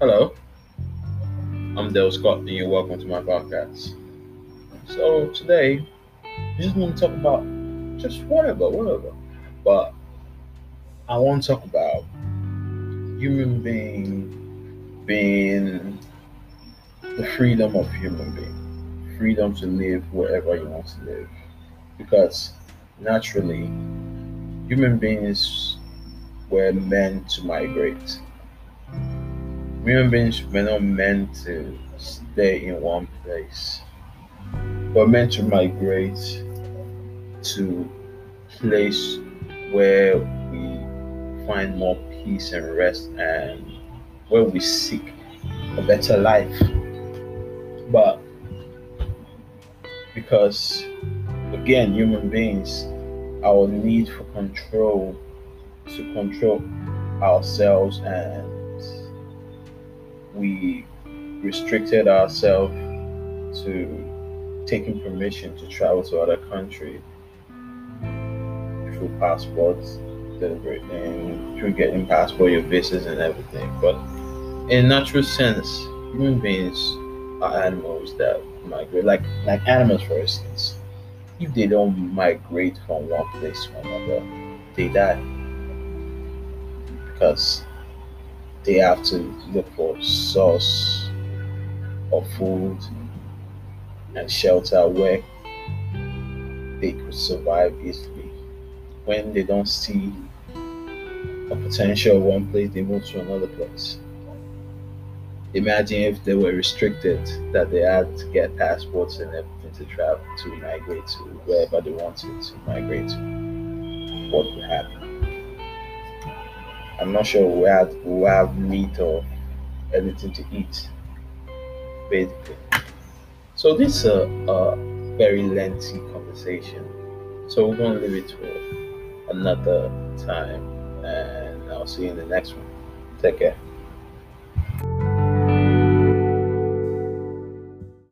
Hello, I'm Dale Scott, and you're welcome to my podcast. So today, I just want to talk about just whatever, whatever. But I want to talk about human being being the freedom of human being, freedom to live wherever you want to live, because naturally, human beings were meant to migrate human beings were not meant to stay in one place. We're meant to migrate to place where we find more peace and rest and where we seek a better life. But because again human beings our need for control to control ourselves and we restricted ourselves to taking permission to travel to other country through passports, delivering through getting passport, your visas and everything. But in natural sense, human beings are animals that migrate, like like animals, for instance. If they don't migrate from one place to another, they die because they have to look for source of food and shelter where they could survive easily. When they don't see a potential one place, they move to another place. Imagine if they were restricted, that they had to get passports and everything to travel, to migrate to wherever they wanted to migrate to. What would happen? I'm not sure we have we have meat or anything to eat, basically. So this is a, a very lengthy conversation. So we're gonna leave it for another time, and I'll see you in the next one. Take care.